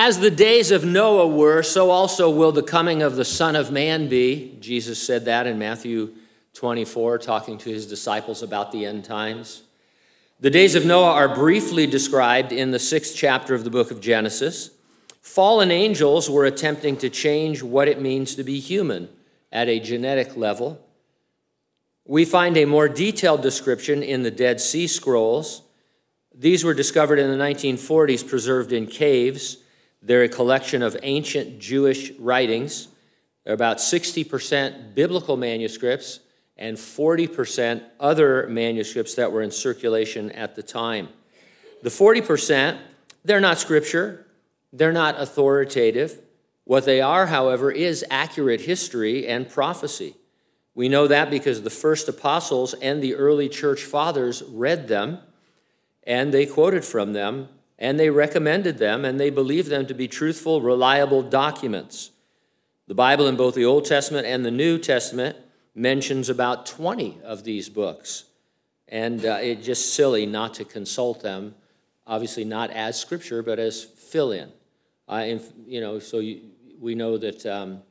As the days of Noah were, so also will the coming of the Son of Man be. Jesus said that in Matthew 24, talking to his disciples about the end times. The days of Noah are briefly described in the sixth chapter of the book of Genesis. Fallen angels were attempting to change what it means to be human at a genetic level. We find a more detailed description in the Dead Sea Scrolls. These were discovered in the 1940s, preserved in caves. They're a collection of ancient Jewish writings. They're about 60% biblical manuscripts and 40% other manuscripts that were in circulation at the time. The 40%, they're not scripture, they're not authoritative. What they are, however, is accurate history and prophecy. We know that because the first apostles and the early church fathers read them and they quoted from them and they recommended them and they believed them to be truthful, reliable documents. The Bible in both the Old Testament and the New Testament mentions about 20 of these books. And uh, it's just silly not to consult them, obviously not as scripture, but as fill in. Uh, you know, so you, we know that um,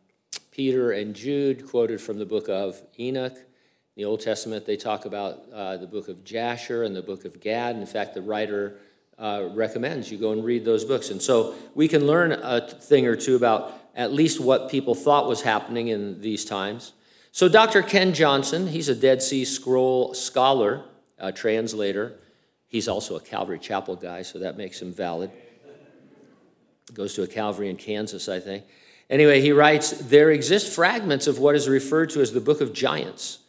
Peter and Jude quoted from the book of Enoch. In the Old Testament, they talk about uh, the book of Jasher and the book of Gad. In fact, the writer uh, recommends you go and read those books. And so we can learn a thing or two about at least what people thought was happening in these times. So, Dr. Ken Johnson, he's a Dead Sea Scroll scholar, a translator. He's also a Calvary Chapel guy, so that makes him valid. Goes to a Calvary in Kansas, I think. Anyway, he writes There exist fragments of what is referred to as the Book of Giants.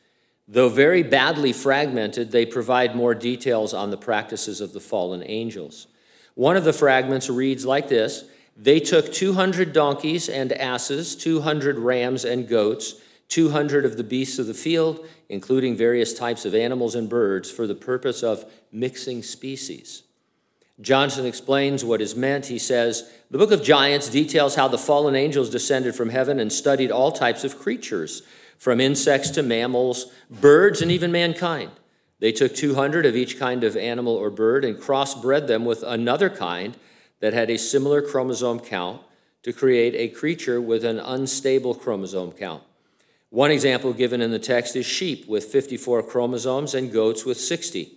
Though very badly fragmented, they provide more details on the practices of the fallen angels. One of the fragments reads like this They took 200 donkeys and asses, 200 rams and goats, 200 of the beasts of the field, including various types of animals and birds, for the purpose of mixing species. Johnson explains what is meant. He says, The book of Giants details how the fallen angels descended from heaven and studied all types of creatures, from insects to mammals, birds, and even mankind. They took 200 of each kind of animal or bird and crossbred them with another kind that had a similar chromosome count to create a creature with an unstable chromosome count. One example given in the text is sheep with 54 chromosomes and goats with 60.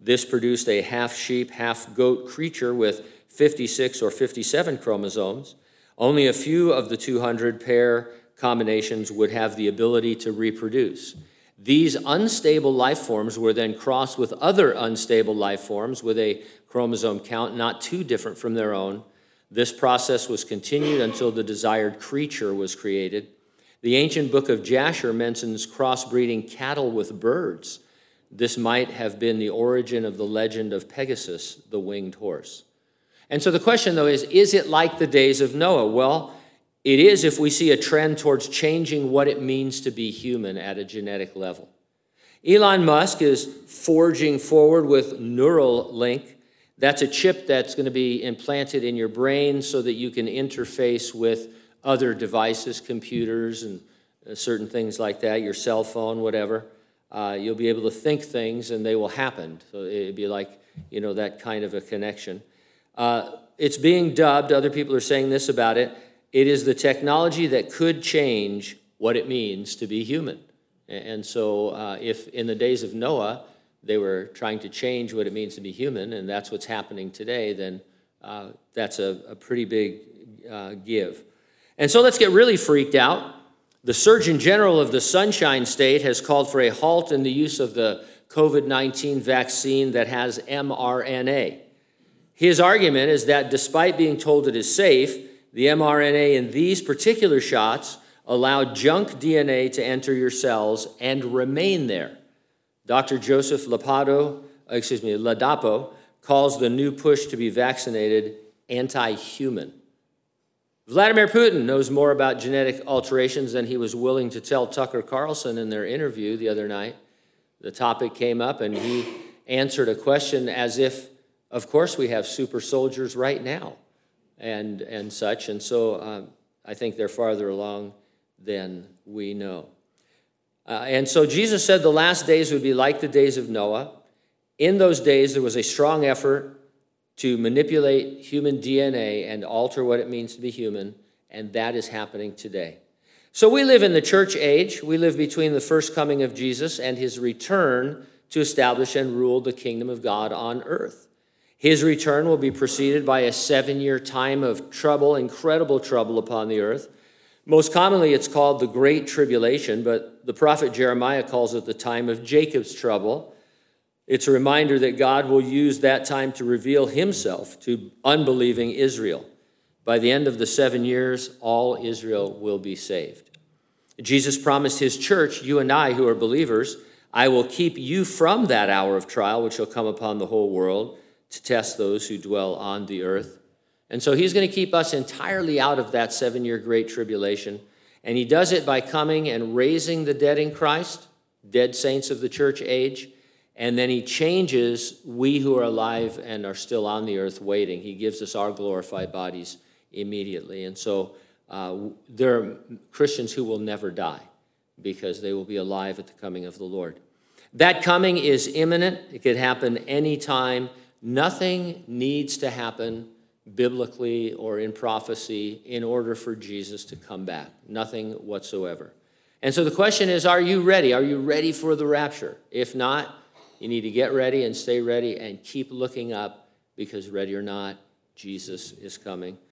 This produced a half sheep, half goat creature with 56 or 57 chromosomes. Only a few of the 200 pair combinations would have the ability to reproduce. These unstable life forms were then crossed with other unstable life forms with a chromosome count not too different from their own. This process was continued until the desired creature was created. The ancient book of Jasher mentions crossbreeding cattle with birds. This might have been the origin of the legend of Pegasus, the winged horse. And so the question, though, is is it like the days of Noah? Well, it is if we see a trend towards changing what it means to be human at a genetic level. Elon Musk is forging forward with Neuralink. That's a chip that's going to be implanted in your brain so that you can interface with other devices, computers, and uh, certain things like that, your cell phone, whatever uh, you'll be able to think things and they will happen. So it'd be like, you know, that kind of a connection. Uh, it's being dubbed, other people are saying this about it, it is the technology that could change what it means to be human. And so, uh, if in the days of Noah they were trying to change what it means to be human, and that's what's happening today, then uh, that's a, a, pretty big uh, give. And so, let's get really freaked out the Surgeon General of the Sunshine State has called for a halt in the use of the COVID 19 vaccine that has mRNA. His argument is that despite being told it is safe, the mRNA in these particular shots allow junk DNA to enter your cells and remain there. Dr. Joseph Lapado, uh, excuse me, Ladapo calls the new push to be vaccinated anti-human. Vladimir Putin knows more about genetic alterations than he was willing to tell Tucker Carlson in their interview the other night. The topic came up, and he answered a question as if, of course, we have super soldiers right now and, and such. And so um, I think they're farther along than we know. Uh, and so Jesus said the last days would be like the days of Noah. In those days, there was a strong effort to manipulate human DNA and alter what it means to be human, and that is happening today. So we live in the church age. We live between the first coming of Jesus and his return to establish and rule the kingdom of God on earth. His return will be preceded by a seven year time of trouble, incredible trouble upon the earth. Most commonly, it's called the Great Tribulation, but the prophet Jeremiah calls it the time of Jacob's trouble. It's a reminder that God will use that time to reveal himself to unbelieving Israel. By the end of the seven years, all Israel will be saved. Jesus promised his church, you and I who are believers, I will keep you from that hour of trial which shall come upon the whole world to test those who dwell on the earth. And so he's going to keep us entirely out of that seven year great tribulation. And he does it by coming and raising the dead in Christ, dead saints of the church age. And then he changes we who are alive and are still on the earth waiting. He gives us our glorified bodies immediately. And so uh, there are Christians who will never die because they will be alive at the coming of the Lord. That coming is imminent, it could happen anytime. Nothing needs to happen biblically or in prophecy in order for Jesus to come back. Nothing whatsoever. And so the question is are you ready? Are you ready for the rapture? If not, you need to get ready and stay ready and keep looking up because, ready or not, Jesus is coming.